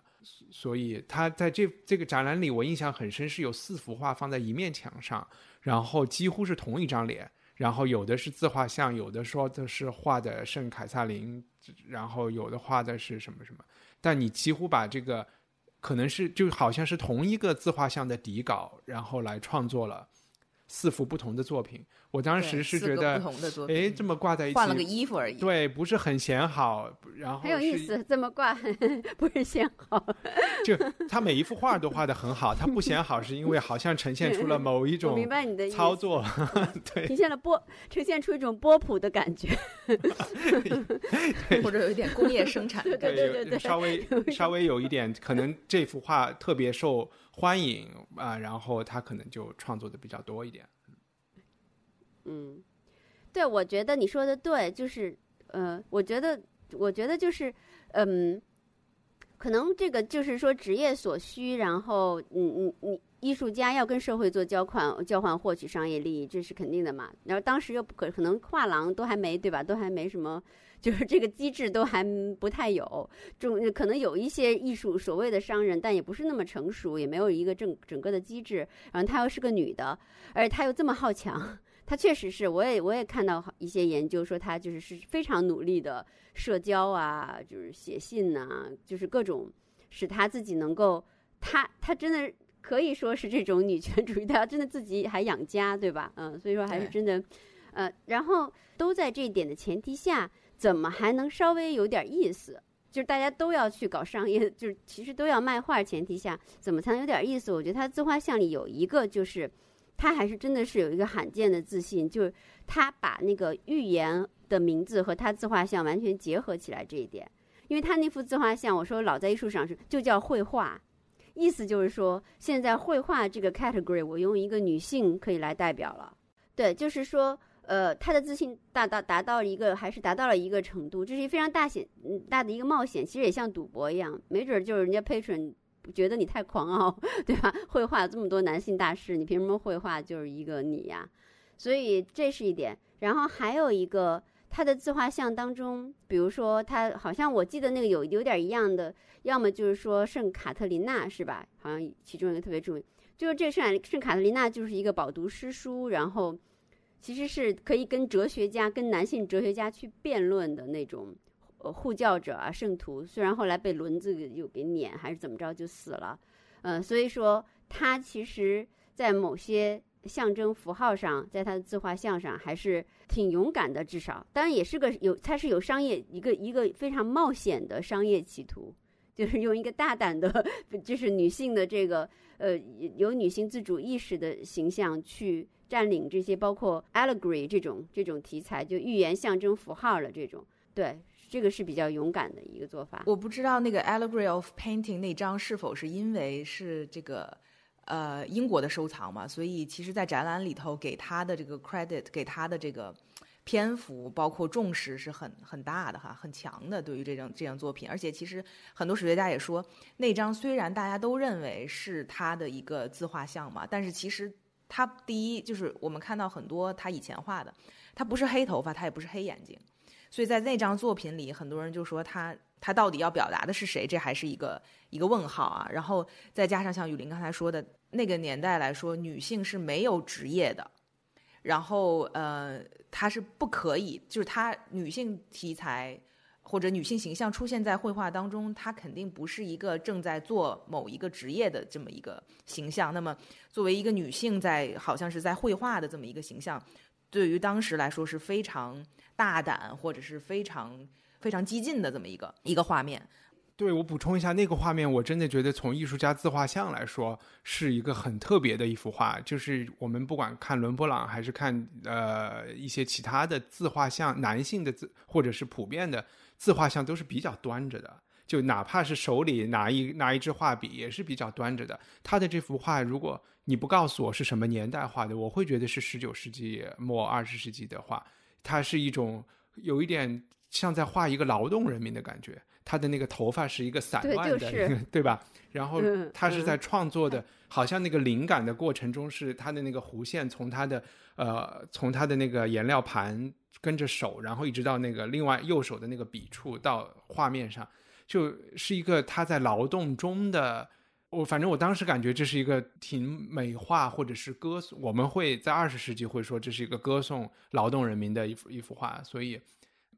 所以他在这这个展览里，我印象很深，是有四幅画放在一面墙上，然后几乎是同一张脸，然后有的是自画像，有的说的是画的圣凯撒琳，然后有的画的是什么什么，但你几乎把这个。可能是就好像是同一个自画像的底稿，然后来创作了四幅不同的作品。我当时是觉得哎，这么挂在一起，换了个衣服而已。对，不是很显好。然后很有意思，这么挂 (laughs) 不是显好。就他每一幅画都画得很好，他不显好是因为好像呈现出了某一 (laughs) 我种明白你的意思操作，对呈现了波，呈现出一种波普的感觉。或者有一点工业生产的感觉。对对对有稍微稍微有一点，可能这幅画特别受欢迎啊、然后他可能就创作的比较多一点。嗯，对，我觉得你说的对，就是呃，我觉得，我觉得就是，嗯，可能这个就是说职业所需，然后你你你艺术家要跟社会做交换，交换获取商业利益，这是肯定的嘛。然后当时又不可可能画廊都还没对吧，都还没什么。就是这个机制都还不太有，中可能有一些艺术所谓的商人，但也不是那么成熟，也没有一个整整个的机制。然后她又是个女的，而且她又这么好强，她确实是，我也我也看到一些研究说她就是是非常努力的社交啊，就是写信呐、就是各种使她自己能够，她她真的可以说是这种女权主义，她真的自己还养家，对吧？嗯，所以说还是真的，呃，然后都在这一点的前提下，怎么还能稍微有点意思？就是大家都要去搞商业，(laughs) 就是其实都要卖画前提下，怎么才能有点意思？我觉得他自画像里有一个就是。他还是真的是有一个罕见的自信，就是他把那个预言的名字和他自画像完全结合起来这一点。因为他那幅自画像，我说老在艺术上是就叫绘画，意思就是说现在绘画这个 category 我用一个女性可以来代表了。对，就是说，呃，他的自信达到达到一个还是达到了一个程度，这是一非常大险嗯大的一个冒险，其实也像赌博一样，没准儿就是人家 patron 觉得你太狂傲，(laughs) 对吧？绘画这么多男性大师，你凭什么绘画就是一个你呀？所以这是一点。然后还有一个，他的自画像当中，比如说他好像我记得那个有有点一样的，要么就是说圣卡特琳娜是吧？好像其中一个特别著名，就是这圣圣卡特琳娜就是一个饱读诗书，然后其实是可以跟哲学家、跟男性哲学家去辩论的那种。呃，护教者啊，圣徒，虽然后来被轮子又给碾，还是怎么着就死了，呃，所以说他其实，在某些象征符号上，在他的自画像上，还是挺勇敢的，至少，当然也是个有，他是有商业一个一个非常冒险的商业企图，就是用一个大胆的，(laughs) 就是女性的这个呃有女性自主意识的形象去占领这些，包括 allegory 这种这种题材，就寓言象征符号的这种，对。这个是比较勇敢的一个做法。我不知道那个 Allegory of Painting 那张是否是因为是这个呃英国的收藏嘛，所以其实，在展览里头给他的这个 credit，给他的这个篇幅，包括重视是很很大的哈，很强的。对于这张这张作品，而且其实很多史学家也说，那张虽然大家都认为是他的一个自画像嘛，但是其实他第一就是我们看到很多他以前画的，他不是黑头发，他也不是黑眼睛。所以在那张作品里，很多人就说他他到底要表达的是谁？这还是一个一个问号啊。然后再加上像雨林刚才说的，那个年代来说，女性是没有职业的，然后呃，她是不可以，就是她女性题材或者女性形象出现在绘画当中，她肯定不是一个正在做某一个职业的这么一个形象。那么作为一个女性在好像是在绘画的这么一个形象，对于当时来说是非常。大胆或者是非常非常激进的这么一个一个画面。对我补充一下，那个画面我真的觉得从艺术家自画像来说，是一个很特别的一幅画。就是我们不管看伦勃朗还是看呃一些其他的自画像，男性的自或者是普遍的自画像都是比较端着的。就哪怕是手里拿一拿一支画笔，也是比较端着的。他的这幅画，如果你不告诉我是什么年代画的，我会觉得是十九世纪末二十世纪的画。它是一种有一点像在画一个劳动人民的感觉，他的那个头发是一个散乱的，对,就是、(laughs) 对吧？然后他是在创作的，嗯、好像那个灵感的过程中，是他的那个弧线从他的呃从他的那个颜料盘跟着手，然后一直到那个另外右手的那个笔触到画面上，就是一个他在劳动中的。我反正我当时感觉这是一个挺美化或者是歌颂，我们会在二十世纪会说这是一个歌颂劳动人民的一幅一幅画。所以，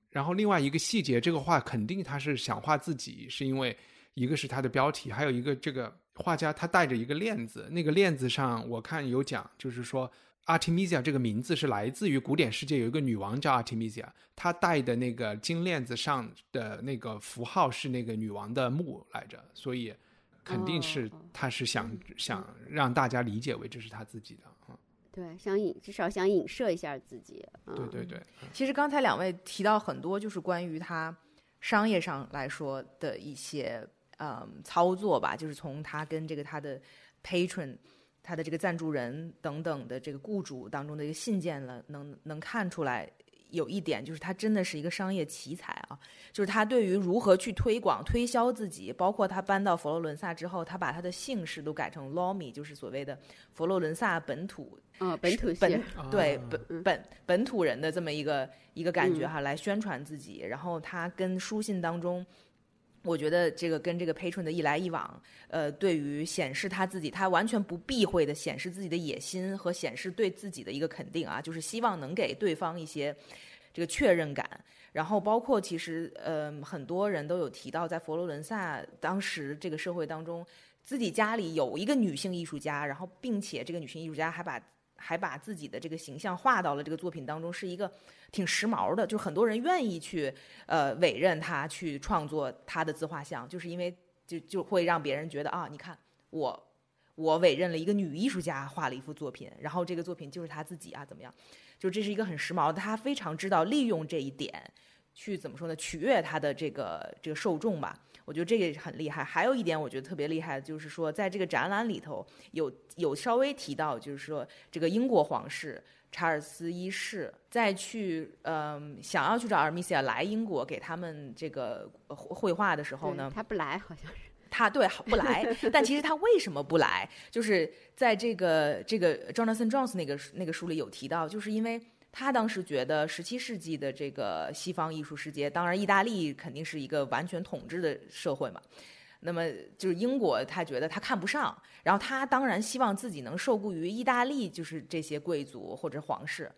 然后另外一个细节，这个画肯定他是想画自己，是因为一个是他的标题，还有一个这个画家他带着一个链子，那个链子上我看有讲，就是说 Artemisia 这个名字是来自于古典世界有一个女王叫 Artemisia，她戴的那个金链子上的那个符号是那个女王的墓来着，所以肯定是她是想、想让大家理解为这是她自己的。嗯，对，想影至少想影射一下自己。嗯、对对对，其实刚才两位提到很多，就是关于他商业上来说的一些嗯操作吧，就是从他跟这个他的 patron。他的这个赞助人等等的这个雇主当中的一个信件了，能能看出来有一点，就是他真的是一个商业奇才啊！就是他对于如何去推广、推销自己，包括他搬到佛罗伦萨之后，他把他的姓氏都改成 Lomi，就是所谓的佛罗伦萨本土哦，本土本性对啊本本本土人的这么一个一个感觉哈，来宣传自己。然后他跟书信当中，我觉得这个跟这个 patron 的一来一往，呃，对于显示他自己，他完全不避讳的显示自己的野心和显示对自己的一个肯定啊，就是希望能给对方一些这个确认感。然后包括其实呃很多人都有提到，在佛罗伦萨当时这个社会当中，自己家里有一个女性艺术家，然后并且这个女性艺术家还把还把自己的这个形象画到了这个作品当中，是一个挺时髦的，就很多人愿意去呃委任他去创作他的自画像，就是因为就就会让别人觉得啊，你看我我委任了一个女艺术家画了一幅作品，然后这个作品就是他自己啊，怎么样？就这是一个很时髦的，他非常知道利用这一点去怎么说呢，取悦他的这个这个受众吧。我觉得这个很厉害。还有一点我觉得特别厉害的就是说，在这个展览里头有有稍微提到，就是说这个英国皇室查尔斯一世再去嗯、想要去找阿尔米西亚来英国给他们这个呃绘画的时候呢，他不来好像是。他对不来，(laughs) 但其实他为什么不来？就是在这个这个 Jonathan Jones 那个那个书里有提到，就是因为他当时觉得十七世纪的这个西方艺术世界，当然意大利肯定是一个完全统治的社会嘛。那么就是英国，他觉得他看不上，然后他当然希望自己能受雇于意大利，就是这些贵族或者皇室。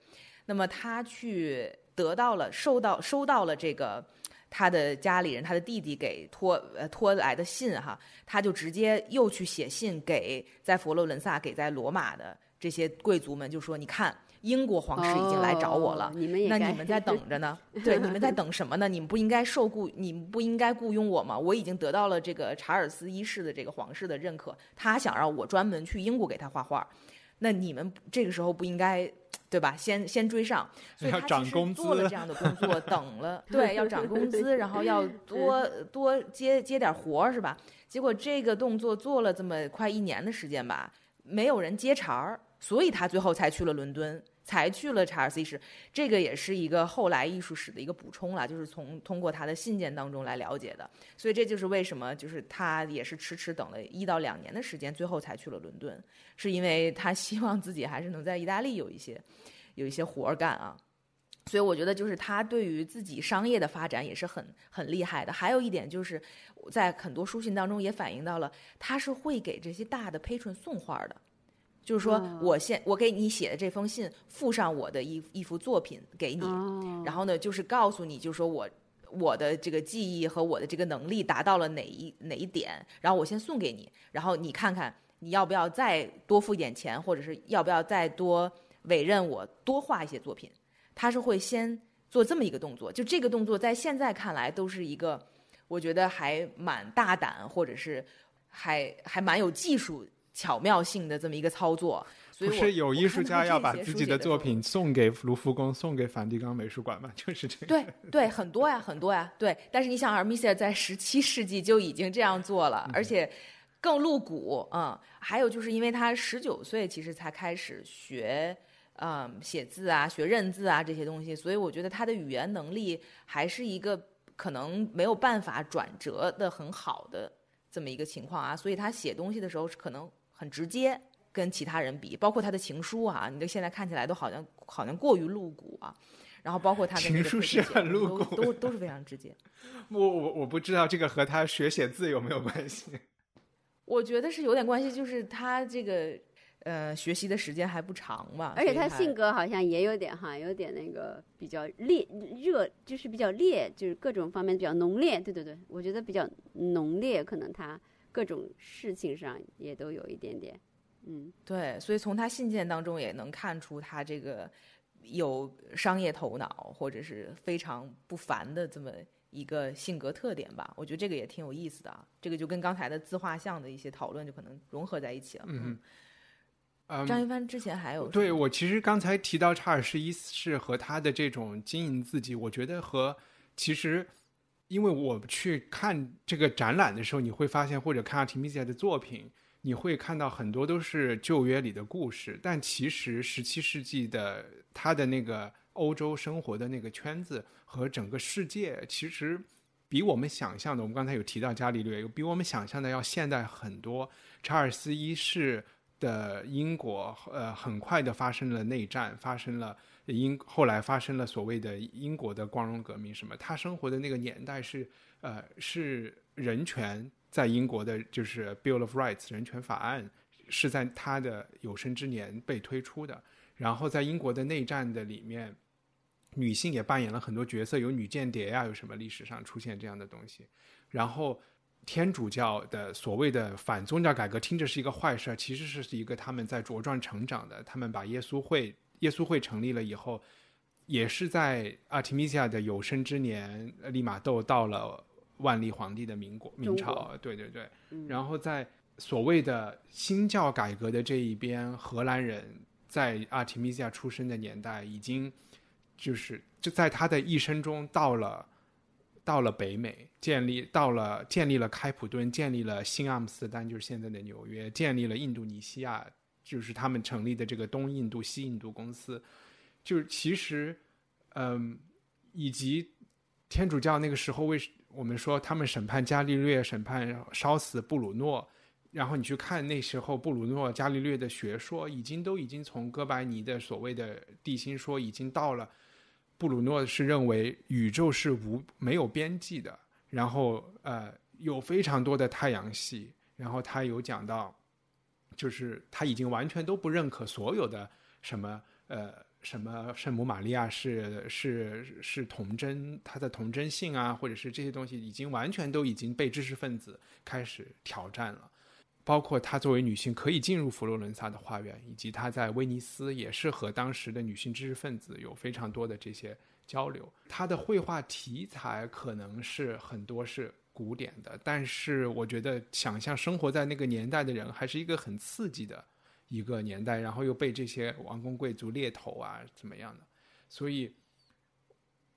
那么他去得到了、收到、收到了这个他的家里人、他的弟弟给托呃托来的信哈，他就直接又去写信给在佛罗伦萨、给在罗马的这些贵族们，就说：“你看，英国皇室已经来找我了。哦你们也那你们在等着呢？(laughs) 对，你们在等什么呢？你们不应该受雇，你们不应该雇佣我吗？我已经得到了这个查尔斯一世的这个皇室的认可，他想让我专门去英国给他画画，那你们这个时候不应该，对吧？先先追上，所以要他其实涨工资做了 (laughs) 这样的工作，等了，对，要涨工资，然后要 (laughs) 多多接接点活儿，是吧？结果这个动作做了这么快一年的时间吧，没有人接茬儿，所以他最后才去了伦敦。才去了查尔斯一世，这个也是一个后来艺术史的一个补充了，就是从通过他的信件当中来了解的。所以这就是为什么，就是他也是迟迟等了一到两年的时间，最后才去了伦敦，是因为他希望自己还是能在意大利有一些有一些活儿干啊。所以我觉得，就是他对于自己商业的发展也是很很厉害的。还有一点就是，在很多书信当中也反映到了，他是会给这些大的 patron 送花的。就是说哦我现我给你写的这封信，附上我的一一幅作品给你，哦，然后呢，就是告诉你，就是说我我的这个记忆和我的这个能力达到了哪一哪一点，然后我先送给你，然后你看看你要不要再多付一点钱，或者是要不要再多委任我多画一些作品。他是会先做这么一个动作，就这个动作在现在看来都是一个，我觉得还蛮大胆，或者是还还蛮有技术巧妙性的这么一个操作。所以不是有艺术家要把自己的作品送给卢浮宫、送给梵蒂冈美术馆嘛？就是这个。对对，很多呀，很多呀，对。但是你想，阿尔米歇尔在十七世纪就已经这样做了，而且更露骨，嗯。还有就是因为他十九岁其实才开始学，嗯，写字啊，学认字啊这些东西，所以我觉得他的语言能力还是一个可能没有办法转折的很好的这么一个情况啊。所以他写东西的时候是可能很直接。跟其他人比，包括他的情书啊，你这现在看起来都好像好像过于露骨啊。然后包括他的情书是很露骨都都是非常直接。(laughs) 我我我不知道这个和他学写字有没有关系。(laughs) 我觉得是有点关系，就是他这个呃学习的时间还不长嘛，而且他性格好像也有点哈，有点那个比较烈热，就是比较烈，就是各种方面比较浓烈。对对对，我觉得比较浓烈，可能他各种事情上也都有一点点嗯，对，所以从他信件当中也能看出他这个有商业头脑，或者是非常不凡的这么一个性格特点吧。我觉得这个也挺有意思的啊，这个就跟刚才的自画像的一些讨论就可能融合在一起了。嗯嗯，张一帆之前还有对我其实刚才提到查尔斯一世和他的这种经营自己，我觉得和其实。因为我去看这个展览的时候，你会发现，或者看阿提米西亚的作品，你会看到很多都是旧约里的故事。但其实十七世纪的他的那个欧洲生活的那个圈子和整个世界，其实比我们想象的，我们刚才有提到伽利略，比我们想象的要现代很多。查尔斯一世的英国，呃，很快的发生了内战，发生了。英后来发生了所谓的英国的光荣革命，什么？他生活的那个年代是，呃，是人权在英国的，就是 Bill of Rights 人权法案是在他的有生之年被推出的。然后在英国的内战的里面，女性也扮演了很多角色，有女间谍呀，有什么历史上出现这样的东西。然后天主教的所谓的反宗教改革听着是一个坏事，其实是一个他们在茁壮成长的，他们把耶稣会。耶稣会成立了以后，也是在阿提米西亚的有生之年，利玛窦到了万历皇帝的民国明朝，对对对。然后在所谓的新教改革的这一边，荷兰人在阿提米西亚出生的年代，已经就是就在他的一生中到了到了北美，建立到了建立了开普敦，建立了新阿姆斯特丹，就是现在的纽约，建立了印度尼西亚。就是他们成立的这个东印度、西印度公司，就是其实，嗯，以及天主教那个时候为我们说他们审判伽利略、审判烧死布鲁诺，然后你去看那时候布鲁诺、伽利略的学说，已经都已经从哥白尼的所谓的地心说，已经到了布鲁诺是认为宇宙是无没有边际的，然后呃有非常多的太阳系，然后他有讲到。就是他已经完全都不认可所有的什么呃什么圣母玛利亚是是是童真，她的童真性啊，或者是这些东西，已经完全都已经被知识分子开始挑战了。包括她作为女性可以进入佛罗伦萨的花园，以及她在威尼斯也是和当时的女性知识分子有非常多的这些交流。她的绘画题材可能是很多是。古典的，但是我觉得想象生活在那个年代的人，还是一个很刺激的一个年代，然后又被这些王公贵族猎头啊怎么样的，所以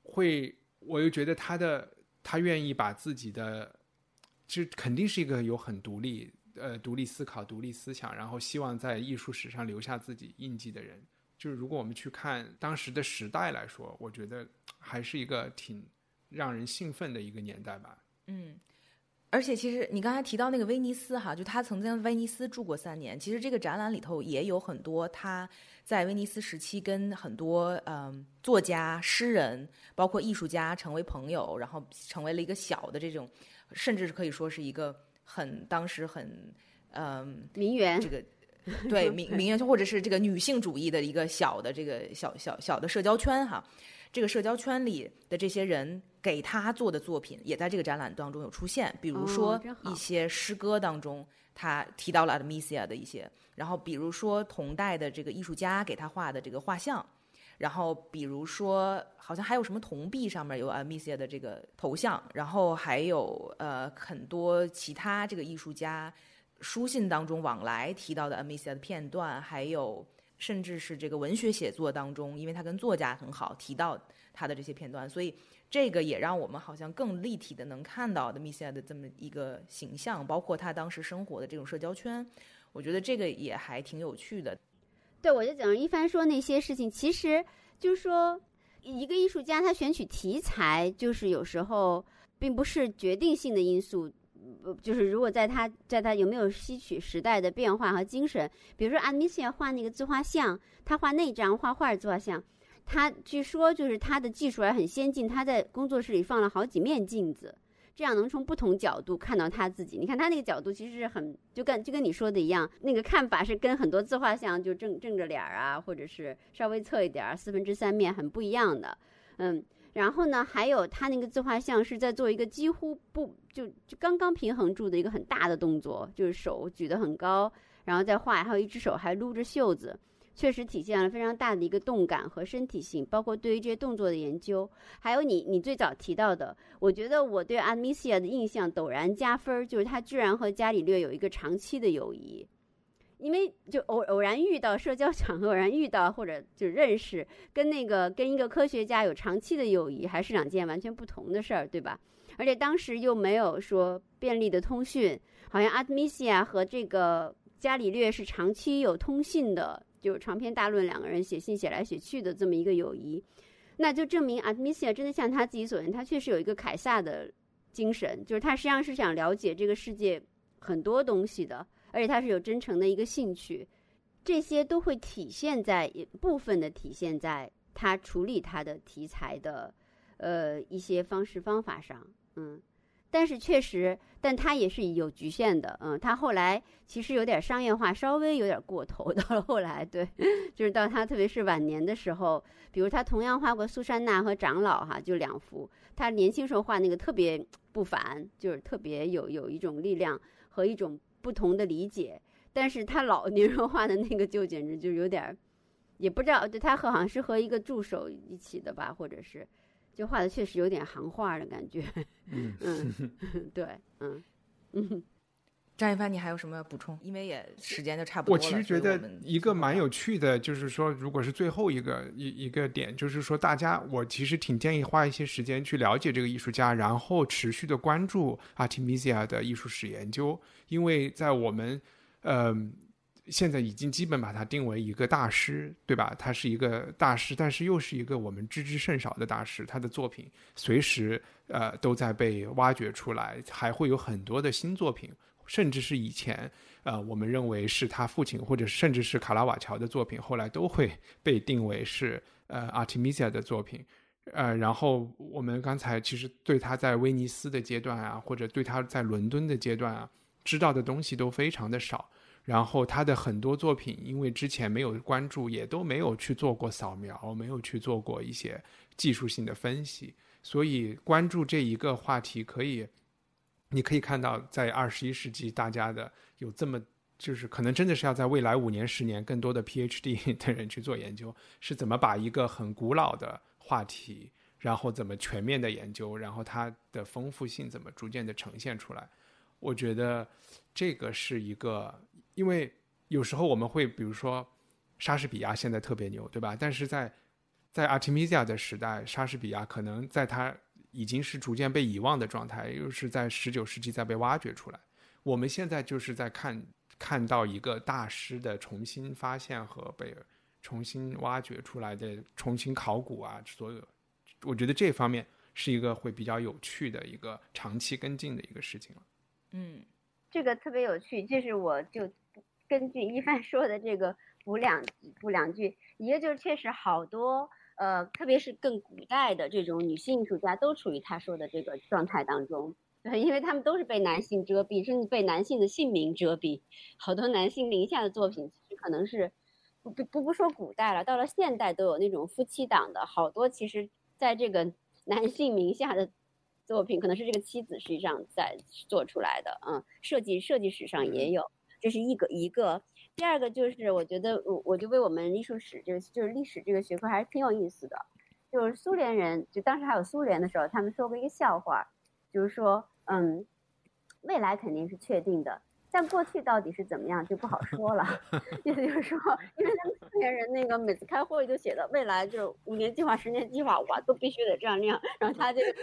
会我又觉得他的他愿意把自己的，其实肯定是一个有很独立呃独立思考、独立思想，然后希望在艺术史上留下自己印记的人。就是如果我们去看当时的时代来说，我觉得还是一个挺让人兴奋的一个年代吧。嗯，而且其实你刚才提到那个威尼斯哈，就他曾经威尼斯住过三年。其实这个展览里头也有很多他在威尼斯时期跟很多嗯作家、诗人，包括艺术家成为朋友，然后成为了一个小的这种，甚至是可以说是一个很当时很嗯名媛这个 (laughs) 对名名媛或者是这个女性主义的一个小的这个小小小的社交圈哈。这个社交圈里的这些人给他做的作品，也在这个展览当中有出现。比如说一些诗歌当中，他提到了阿德米西亚的一些；然后比如说同代的这个艺术家给他画的这个画像；然后比如说好像还有什么铜币上面有阿米西亚的这个头像；然后还有呃很多其他这个艺术家书信当中往来提到的米西亚的片段，还有。甚至是这个文学写作当中，因为他跟作家很好，提到他的这些片段，所以这个也让我们好像更立体的能看到的米歇尔的这么一个形象，包括他当时生活的这种社交圈，我觉得这个也还挺有趣的。对，我就讲一帆说那些事情，其实就是说，一个艺术家他选取题材，就是有时候并不是决定性的因素。就是如果在他在他有没有吸取时代的变化和精神，比如说阿米西亚画那个自画像，他画那张画画自画像，他据说就是他的技术还很先进，他在工作室里放了好几面镜子，这样能从不同角度看到他自己。你看他那个角度其实是很就跟就跟你说的一样，那个看法是跟很多自画像就正正着脸儿啊，或者是稍微侧一点儿四分之三面很不一样的，嗯。然后呢，还有他那个自画像是在做一个几乎不就就刚刚平衡住的一个很大的动作，就是手举得很高，然后再画，还有一只手还撸着袖子，确实体现了非常大的一个动感和身体性，包括对于这些动作的研究，还有你你最早提到的，我觉得我对阿米西亚的印象陡然加分，就是他居然和伽利略有一个长期的友谊。因为就偶偶然遇到社交场合，偶然遇到或者就认识，跟那个跟一个科学家有长期的友谊，还是两件完全不同的事儿，对吧？而且当时又没有说便利的通讯，好像阿特米西亚和这个伽利略是长期有通信的，就长篇大论，两个人写信写来写去的这么一个友谊，那就证明阿特米西亚真的像他自己所言，他确实有一个凯撒的精神，就是他实际上是想了解这个世界很多东西的。而且他是有真诚的一个兴趣，这些都会体现在部分的体现在他处理他的题材的，呃一些方式方法上，嗯，但是确实，但他也是有局限的，嗯，他后来其实有点商业化，稍微有点过头，(laughs) 到了后来，对，(laughs) 就是到他特别是晚年的时候，比如他同样画过苏珊娜和长老哈，就两幅，他年轻时候画那个特别不凡，就是特别有有一种力量和一种。不同的理解，但是他老年人画的那个就简直就有点儿，也不知道，就他和好像是和一个助手一起的吧，或者是，就画的确实有点行话的感觉。嗯嗯，(laughs) 对，嗯嗯。(laughs) 张一帆，你还有什么要补充？因为也时间就差不多了。我其实觉得一个蛮有趣的，就是说，如果是最后一个一一个点，就是说，大家我其实挺建议花一些时间去了解这个艺术家，然后持续的关注 Artemisia 的艺术史研究，因为在我们呃现在已经基本把它定为一个大师，对吧？他是一个大师，但是又是一个我们知之甚少的大师，他的作品随时呃都在被挖掘出来，还会有很多的新作品。甚至是以前，呃，我们认为是他父亲，或者甚至是卡拉瓦乔的作品，后来都会被定为是呃 Artemisia 的作品，呃，然后我们刚才其实对他在威尼斯的阶段啊，或者对他在伦敦的阶段啊，知道的东西都非常的少。然后他的很多作品，因为之前没有关注，也都没有去做过扫描，没有去做过一些技术性的分析，所以关注这一个话题可以。你可以看到，在二十一世纪，大家的有这么，就是可能真的是要在未来五年、十年，更多的 PhD (laughs) 的人去做研究，是怎么把一个很古老的话题，然后怎么全面的研究，然后它的丰富性怎么逐渐的呈现出来。我觉得这个是一个，因为有时候我们会，比如说莎士比亚现在特别牛，对吧？但是在在 Artemisia 的时代，莎士比亚可能在他。已经是逐渐被遗忘的状态，又是在十九世纪在被挖掘出来。我们现在就是在看看到一个大师的重新发现和被重新挖掘出来的重新考古啊，所有，我觉得这方面是一个会比较有趣的一个长期跟进的一个事情了。嗯，这个特别有趣，就是我就根据一帆说的这个补两补两句，一个就是确实好多。呃，特别是更古代的这种女性艺术家，都处于他说的这个状态当中，对，因为他们都是被男性遮蔽，甚至被男性的姓名遮蔽。好多男性名下的作品，其实可能是不不不不说古代了，到了现代都有那种夫妻档的，好多其实在这个 (laughs) 男性名下的作品，可能是这个妻子实际上在做出来的，嗯，设计设计史上也有，这是一个一个。第二个就是，我觉得我我就为我们艺术史，就是就是历史这个学科还是挺有意思的。就是苏联人，就当时还有苏联的时候，他们说过一个笑话，就是说，嗯，未来肯定是确定的，但过去到底是怎么样就不好说了。(laughs) 意思就是说，因为他们苏联人那个每次开会就写的未来就是五年计划、十年计划，哇，都必须得这样那样。然后他这个，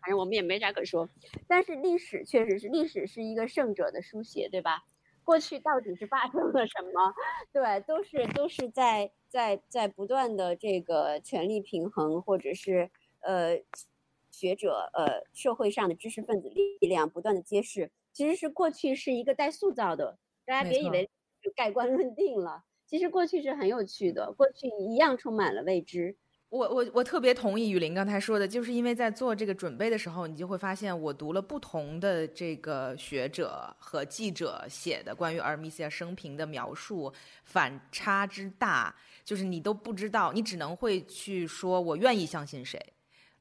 反正我们也没啥可说。但是历史确实是，历史是一个胜者的书写，对吧？过去到底是发生了什么？对，都是都是在在在不断的这个权力平衡，或者是呃学者呃社会上的知识分子力量不断的揭示，其实是过去是一个待塑造的，大家别以为盖棺论定了，其实过去是很有趣的，过去一样充满了未知。我我我特别同意雨林刚才说的，就是因为在做这个准备的时候，你就会发现我读了不同的这个学者和记者写的关于阿尔米西亚生平的描述，反差之大，就是你都不知道，你只能会去说我愿意相信谁。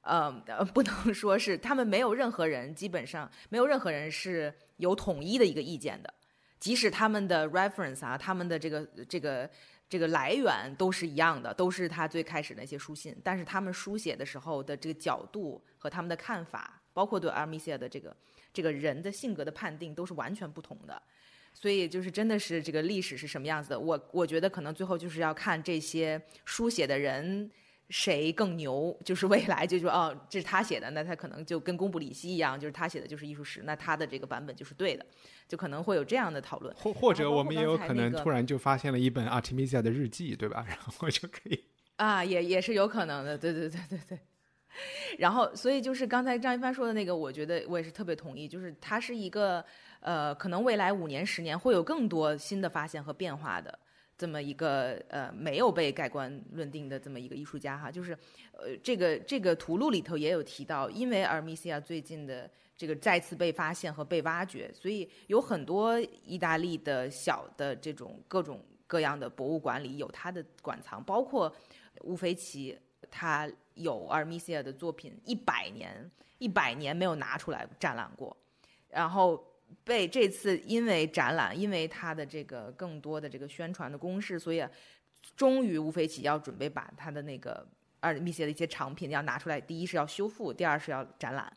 呃，不能说是他们没有任何人，基本上没有任何人是有统一的一个意见的，即使他们的 reference 啊，他们的这个这个这个来源都是一样的，都是他最开始那些书信，但是他们书写的时候的这个角度和他们的看法，包括对阿米西亚的这个这个人的性格的判定，都是完全不同的。所以就是真的是这个历史是什么样子的，我我觉得可能最后就是要看这些书写的人。谁更牛？就是未来就说哦，这是他写的，那他可能就跟公布里希一样，就是他写的就是艺术史，那他的这个版本就是对的，就可能会有这样的讨论。或或者我们也有可能突然就发现了一本 Artemisia 的日记，对吧？(laughs) 然后就可以啊，也也是有可能的，对对对对对。然后，所以就是刚才张一帆说的那个，我觉得我也是特别同意，就是它是一个呃，可能未来五年、十年会有更多新的发现和变化的。这么一个呃没有被盖棺论定的这么一个艺术家哈，就是呃这个这个图录里头也有提到，因为阿米西亚最近的这个再次被发现和被挖掘，所以有很多意大利的小的这种各种各样的博物馆里有他的馆藏，包括乌菲齐，他有阿尔米西亚的作品一百年一百年没有拿出来展览过，然后。被这次因为展览，因为他的这个更多的这个宣传的攻势，所以终于乌菲齐要准备把他的那个二密歇的一些藏品要拿出来。第一是要修复，第二是要展览。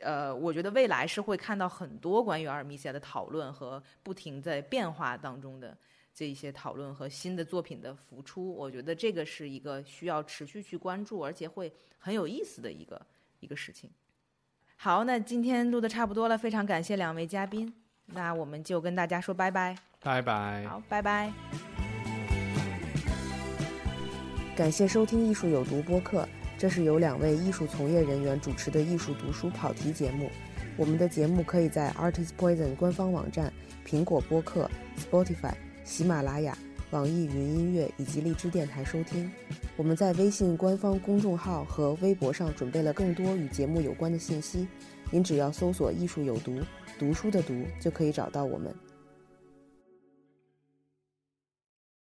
呃，我觉得未来是会看到很多关于阿尔米西亚的讨论和不停在变化当中的这一些讨论和新的作品的浮出。我觉得这个是一个需要持续去关注，而且会很有意思的一个一个事情。好，那今天录的差不多了，非常感谢两位嘉宾，那我们就跟大家说拜拜，拜拜，好，拜拜。感谢收听《艺术有毒》播客，这是由两位艺术从业人员主持的艺术读书跑题节目。我们的节目可以在 Artist Poison 官方网站、苹果播客、Spotify、喜马拉雅。网易云音乐以及荔枝电台收听，我们在微信官方公众号和微博上准备了更多与节目有关的信息，您只要搜索“艺术有毒”，读书的读就可以找到我们。